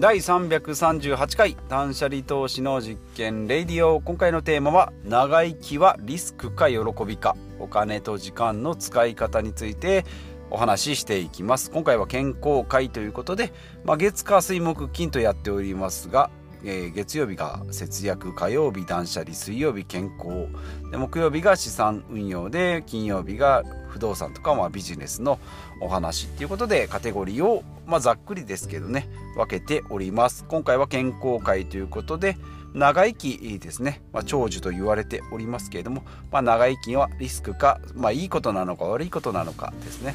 第338回断捨離投資の実験レディオ。今回のテーマは長生きはリスクか喜びか。お金と時間の使い方についてお話ししていきます。今回は健康会ということで、まあ、月火水木金とやっておりますがえー、月曜日が節約火曜日断捨離水曜日健康。で木曜日が資産運用で金曜日が不動産とか、まあ、ビジネスのお話っていうことでカテゴリーを、まあ、ざっくりですけどね分けております。今回は健康会ということで長生きですね、まあ、長寿と言われておりますけれども、まあ、長生きはリスクか、まあ、いいことなのか悪いことなのかですね。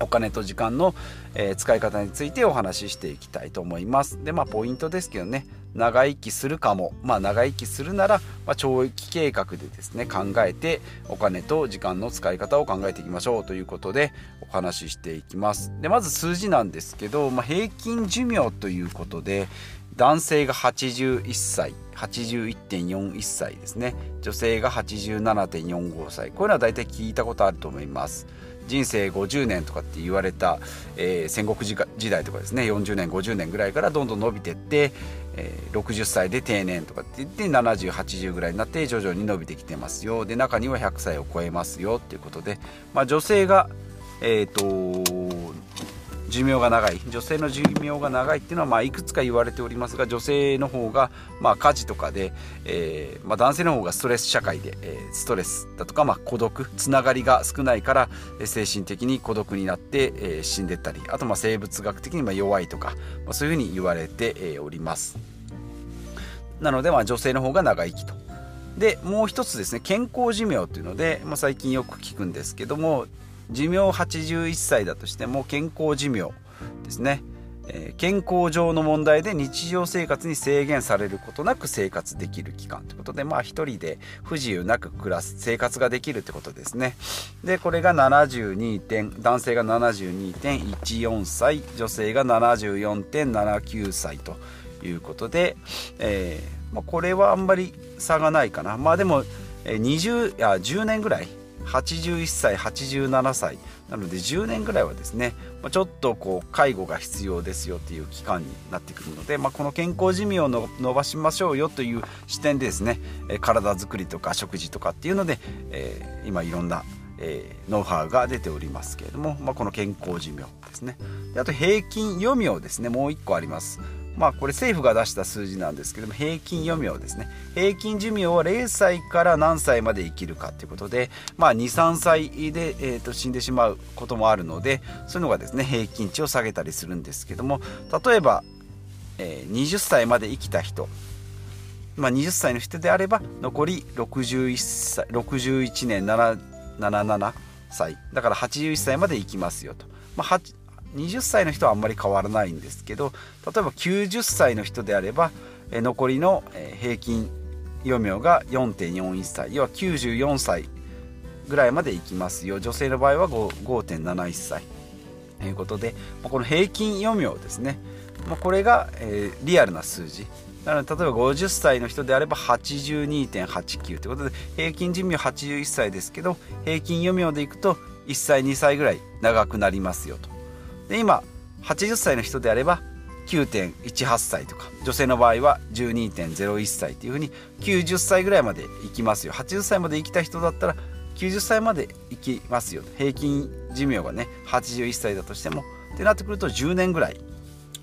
お金と時間の、えー、使い方についてお話ししていきたいと思います。でまあポイントですけどね長生きするかもまあ長生きするなら、まあ、長期計画でですね考えてお金と時間の使い方を考えていきましょうということでお話ししていきます。でまず数字なんですけど、まあ、平均寿命ということで男性が81歳81.41歳ですね女性が87.45歳こういうのは大体聞いたことあると思います。人生50年とかって言われた、えー、戦国時代とかですね40年50年ぐらいからどんどん伸びてって、えー、60歳で定年とかって言って7080ぐらいになって徐々に伸びてきてますよ。で中には100歳を超えますよっていうことで、まあ、女性がえっ、ー、と寿命が長い。女性の寿命が長いっていうのはまあいくつか言われておりますが女性の方がまあ家事とかで、えーまあ、男性の方がストレス社会で、えー、ストレスだとかまあ孤独つながりが少ないから精神的に孤独になって、えー、死んでったりあとまあ生物学的にまあ弱いとか、まあ、そういうふうに言われております。なのでまあ女性の方が長生きと。でもう一つですね健康寿命というので、まあ、最近よく聞くんですけども寿命81歳だとしても健康寿命ですね、えー、健康上の問題で日常生活に制限されることなく生活できる期間ということでまあ一人で不自由なく暮らす生活ができるってことですね。でこれが72点男性が72.14歳女性が74.79歳ということで、えーまあ、これはあんまり差がないかな。まあでも20や10年ぐらい81歳87歳。なので10年ぐらいはですねちょっとこう介護が必要ですよっていう期間になってくるので、まあ、この健康寿命を伸ばしましょうよという視点でですね体づくりとか食事とかっていうので、えー、今いろんなえー、ノウハウが出ておりますけれども、まあ、この健康寿命ですね。であと平均余命ですね。もう1個あります。まあこれ政府が出した数字なんですけども平均余命ですね。平均寿命は0歳から何歳まで生きるかということでまあ23歳で、えー、と死んでしまうこともあるのでそういうのがですね平均値を下げたりするんですけども例えば、えー、20歳まで生きた人まあ、20歳の人であれば残り61歳61年77歳。だから81歳まで生きますよと、まあ、20歳の人はあんまり変わらないんですけど例えば90歳の人であれば、残りの、平均余命が4.41歳要は94歳ぐらいまでいきますよ。女性の場合は5.71歳。ということでこの平均余命ですね。これが、リアルな数字。なので例えば50歳の人であれば82.89ということで平均寿命81歳ですけど平均余命でいくと1歳2歳ぐらい長くなりますよと。で今80歳の人であれば9.18歳とか女性の場合は12.01歳っていうふうに90歳ぐらいまで生きますよ。80歳まで生きた人だったら90歳まで生きますよ。平均寿命がね81歳だとしてもってなってくると10年ぐらい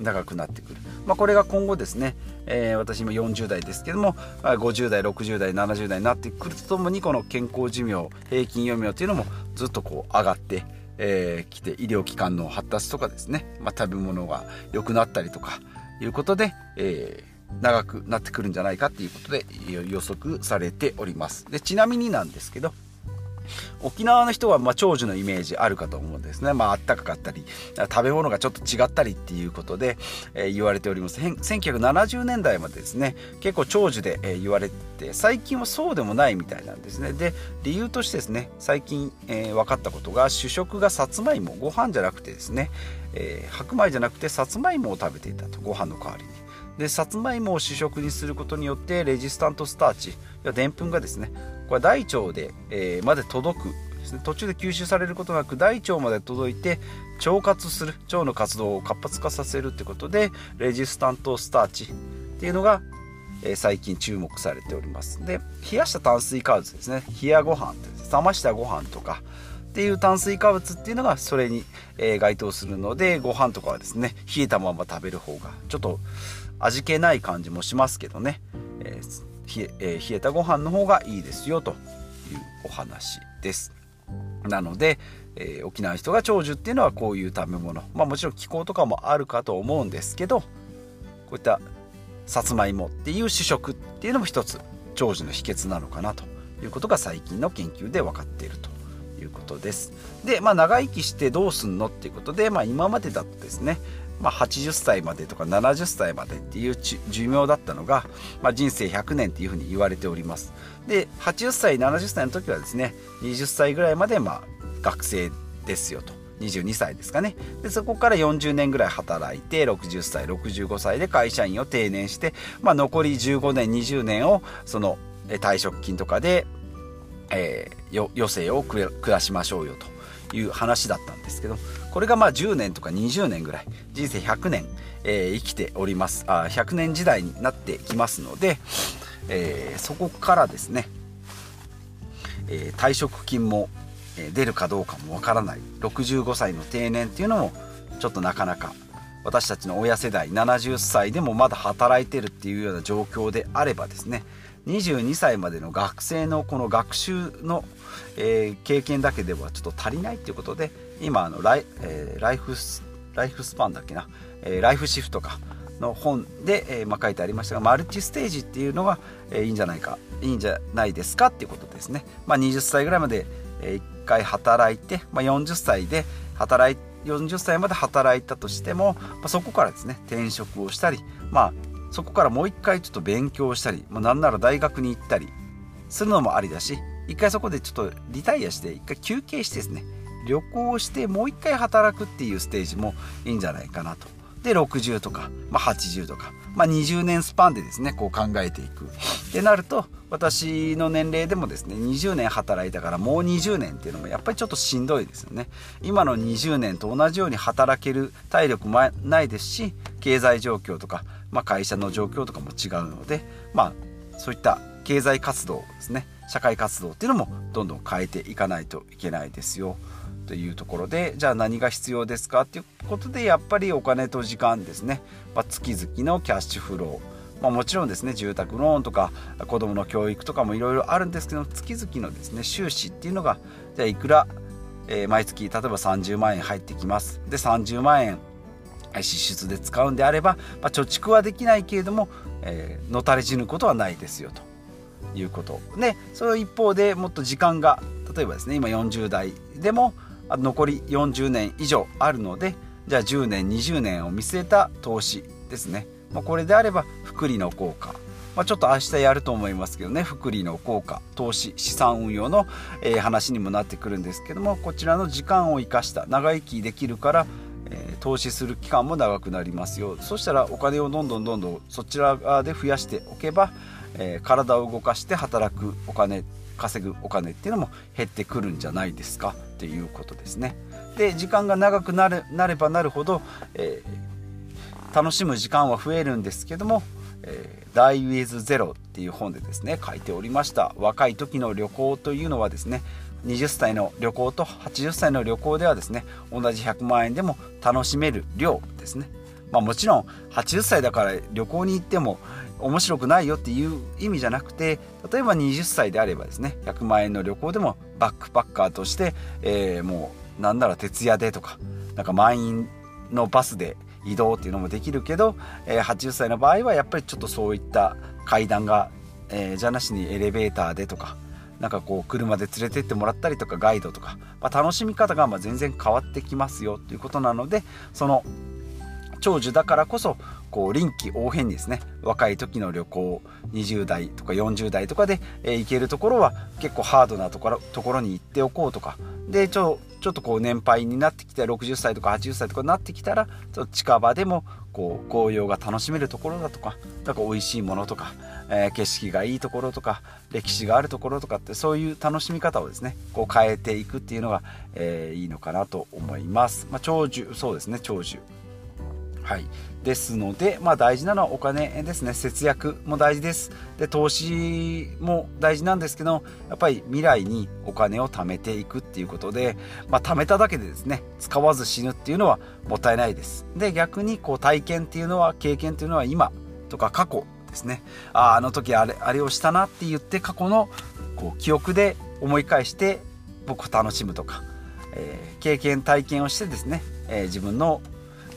長くなってくる、まあ、これが今後ですね、えー、私今40代ですけども50代60代70代になってくるとともにこの健康寿命平均余命というのもずっとこう上がってえー、来て医療機関の発達とかですね、まあ、食べ物が良くなったりとかいうことで、えー、長くなってくるんじゃないかっていうことで予測されております。でちなみになんですけど沖縄の人はまあ長寿のイメージあるかと思うんですね。まあ、あったかかったり、食べ物がちょっと違ったりっていうことで、えー、言われております。1970年代までですね、結構長寿で、えー、言われて、最近はそうでもないみたいなんですね。で、理由としてですね、最近、えー、分かったことが、主食がさつまいも、ご飯じゃなくてですね、えー、白米じゃなくてさつまいもを食べていたと、ご飯の代わりに。でさつまいもを主食にすることによってレジスタントスターチやでんぷんがですねこれ大腸で、えー、まで届くでね。途中で吸収されることなく大腸まで届いて腸活する腸の活動を活発化させるってことでレジスタントスターチっていうのが、えー、最近注目されております。で冷やした炭水化物ですね。冷やご飯冷ましたご飯とかっていう炭水化物っていうのがそれに、えー、該当するのでご飯とかはですね冷えたまま食べる方がちょっと味気ない感じもしますけどね、えー、冷ええ、冷えたご飯の方がいいですよというお話ですなので、えー、沖縄の人が長寿っていうのはこういう食べ物まあもちろん気候とかもあるかと思うんですけどこういったさつまいもっていう主食っていうのも一つ長寿の秘訣なのかなということが最近の研究で分かっているということです。で、まあ、長生きしてどうすんのっていうことで、まあ、今までだとですね、まあ、80歳までとか70歳までっていう寿命だったのが、まあ、人生100年っていうふうに言われております。で80歳70歳の時はですね20歳ぐらいまでまあ学生ですよと22歳ですかねでそこから40年ぐらい働いて60歳65歳で会社員を定年して、まあ、残り15年20年をその退職金とかで、えー、余生を暮らしましょうよという話だったんですけどこれがまあ10年とか20年ぐらい人生100年、えー、生きております。あ100年時代になってきますので、えー、そこからですね、えー、退職金も出るかどうかもわからない。65歳の定年っていうのもちょっとなかなか私たちの親世代70歳でもまだ働いてるっていうような状況であればですね22歳までの学生のこの学習の、えー、経験だけではちょっと足りないっていうことで今あのライ,、えー、ライフスライフスパンだっけな、えー、ライフシフトかの本で、えーまあ、書いてありましたがマルチステージっていうのが、えー、いいんじゃないかいいんじゃないですか？っていうことですね、まあ、20歳ぐらいまで、えー、1回働いて、まあ、40歳で働い40歳まで働いたとしても、まあ、そこからですね転職をしたりまあそこからもう一回ちょっと勉強したり、まあ、なんなら大学に行ったりするのもありだし一回そこでちょっとリタイアして一回休憩してですね旅行してもう一回働くっていうステージもいいんじゃないかなと。で60とか、まあ、80とか、まあ、20年スパンでですねこう考えていく。ってなると私の年齢でもですね20年働いたからもう20年っていうのもやっぱりちょっとしんどいですよね。今の20年と同じように働ける体力もないですし経済状況とか、まあ、会社の状況とかも違うのでまあそういった経済活動ですね社会活動っていうのもどんどん変えていかないといけないですよ。というところでじゃあ何が必要ですかっていうことでやっぱりお金と時間ですね、まあ、月々のキャッシュフロー、まあ、もちろんですね住宅ローンとか子どもの教育とかもいろいろあるんですけど月々のですね収支っていうのがじゃあいくら、えー、毎月例えば30万円入ってきます。で30万円支出で使うんであれば、まあ、貯蓄はできないけれども、えー、のたれ死ぬことはないですよということ。でその一方でもっと時間が例えばですね今40代でも残り40年以上あるのでじゃあ10年20年を見据えた投資ですね、まあ、これであれば福利の効果、まあ、ちょっと明日やると思いますけどね。福利の効果。投資資産運用の、えー、話にもなってくるんですけどもこちらの時間を生かした長生きできるからえ投資する期間も長くなりますよ。そしたらお金をどんどんどんどんそちら側で増やしておけば、えー、体を動かして働くお金稼ぐお金っていうのも減ってくるんじゃないですかっていうことですね。で時間が長くなるなればなるほど、えー、楽しむ時間は増えるんですけども「えー、Die with Zero」っていう本でですね書いておりました若い時の旅行というのはですね20歳の旅行と80歳の旅行ではですね同じ100万円でも楽しめる量ですねまあもちろん80歳だから旅行に行っても面白くないよっていう意味じゃなくて例えば20歳であればですね100万円の旅行でもバックパッカーとして、えー、もうなんなら徹夜でとかなんか満員のバスで移動っていうのもできるけど、えー、80歳の場合はやっぱりちょっとそういった階段が、えー、じゃなしにエレベーターでとかなんかこう車で連れてってもらったりとかガイドとか、まあ、楽しみ方がま全然変わってきますよということなのでその長寿だからこそこう臨機応変にですね。若い時の旅行20代とか40代とかで、えー、行けるところは結構ハードなところところに行っておこうとか。で長ちょっとこう年配になってきて60歳とか80歳とかになってきたらちょっと近場でもこう紅葉が楽しめるところだとかなんか美味しいものとか、えー、景色がいいところとか歴史があるところとかってそういう楽しみ方をですねこう変えていくっていうのが、えー、いいのかなと思います。まあ、長寿そうですね長寿はい。ですので、まあ、大事なのはお金ですね。節約も大事です。で投資も大事なんですけどやっぱり未来にお金を貯めていくっていうことで、まあ、貯めただけでですね使わず死ぬっていうのはもったいないです。で逆にこう体験っていうのは経験っていうのは今とか過去ですね。ああの時あれあれをしたなって言って過去のこう記憶で思い返して僕を楽しむとか、えー、経験体験をしてですね、えー、自分の、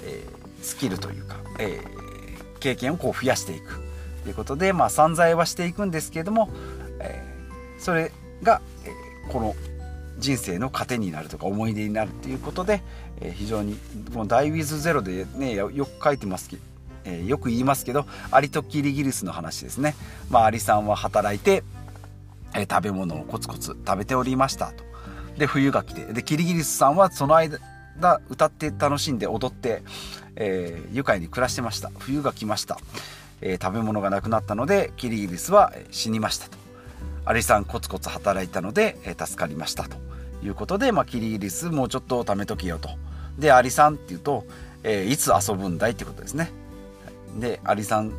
えースキルというか、えー、経験をこう増やしていくということで、まあ、散財はしていくんですけれども、えー、それが、えー、この人生の糧になるとか思い出になるということで、えー、非常にこの「ダイ・ウィズ・ゼロ」でねよく書いてますけど、えー、よく言いますけどアリとキリギリスの話ですね。まあ、アリさんは働いて、えー、食べ物をコツコツ食べておりましたと。で冬が来てでキリギリスさんはその間だ歌って楽しんで踊って、えー、愉快に暮らしてました。冬が来ました、えー、食べ物がなくなったのでキリギリスは死にましたと。アリさんコツコツ働いたので、えー、助かりましたと。いうことで、まあ、キリギリスもうちょっと貯めとけよと。でアリさんっていうと、えいつ遊ぶんだいってことですね。でアリさん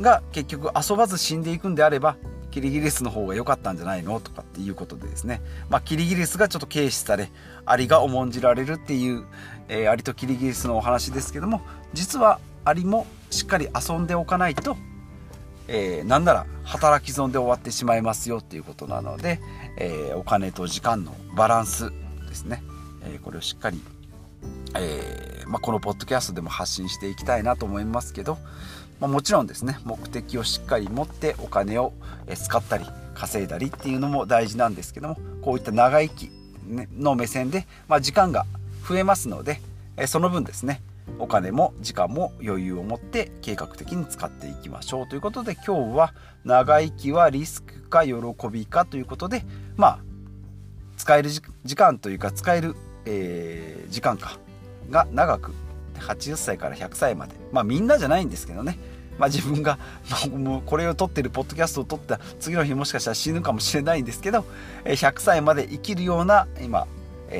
が結局遊ばず死んでいくんであればキリギリスの方が良かったんじゃないのとかっていうことでですね、まあ、キリギリスがちょっと軽視されアリが重んじられるっていう、えー、アリとキリギリスのお話ですけども実はアリもしっかり遊んでおかないと、えー、なんなら働き損で終わってしまいますよっていうことなので、えー、お金と時間のバランスですね、えー、これをしっかり、えーまあ、このポッドキャストでも発信していきたいなと思いますけど、まあ、もちろんですね目的をしっかり持ってお金を使ったり稼いだりっていうのも大事なんですけどもこういった長生きの目線で、まあ、時間が増えますのでその分ですねお金も時間も余裕を持って計画的に使っていきましょう。ということで今日は長生きはリスクか喜びかということでまあ使える時間というか使える、えー、時間かが長く80歳から100歳まで。まあみんなじゃないんですけどね。まあ、自分が もうこれを撮ってるポッドキャストを撮った次の日もしかしたら死ぬかもしれないんですけど100歳まで生きるような今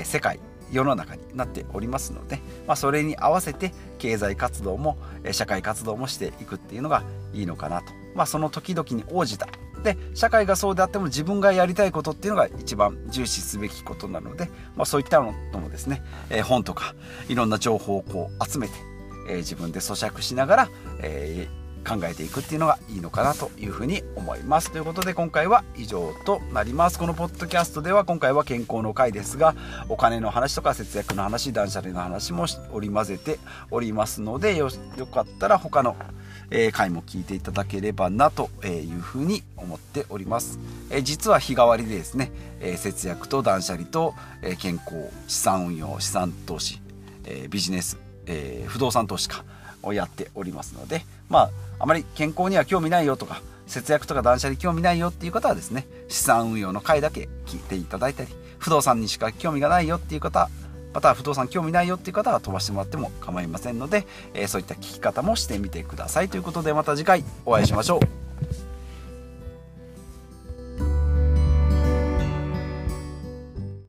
世界世の中になっておりますので、まあ、それに合わせて経済活動も社会活動もしていくっていうのがいいのかなと、まあ、その時々に応じたで社会がそうであっても自分がやりたいことっていうのが一番重視すべきことなので、まあ、そういったのもですね、えー、本とかいろんな情報をこう集めて、えー、自分で咀嚼しながら、えー考えていくっていうのがいいのかなというふうに思います。ということで今回は以上となります。このポッドキャストでは今回は健康の回ですがお金の話とか節約の話断捨離の話も織り交ぜておりますのでよかったら他のえー、回も聞いていただければなというふうに思っております、えー、実は日替わりでですね、えー、節約と断捨離と、え健康資産運用資産投資、えビジネス、え不動産投資家をやっておりますのでまああまり健康には興味ないよとか節約とか断捨離興味ないよっていう方はですね資産運用の回だけ聞いていただいたり不動産にしか興味がないよっていう方また不動産興味ないよっていう方は飛ばしてもらっても構いませんので、え、そういった聞き方もしてみてくださいということでまた次回お会いしましょう。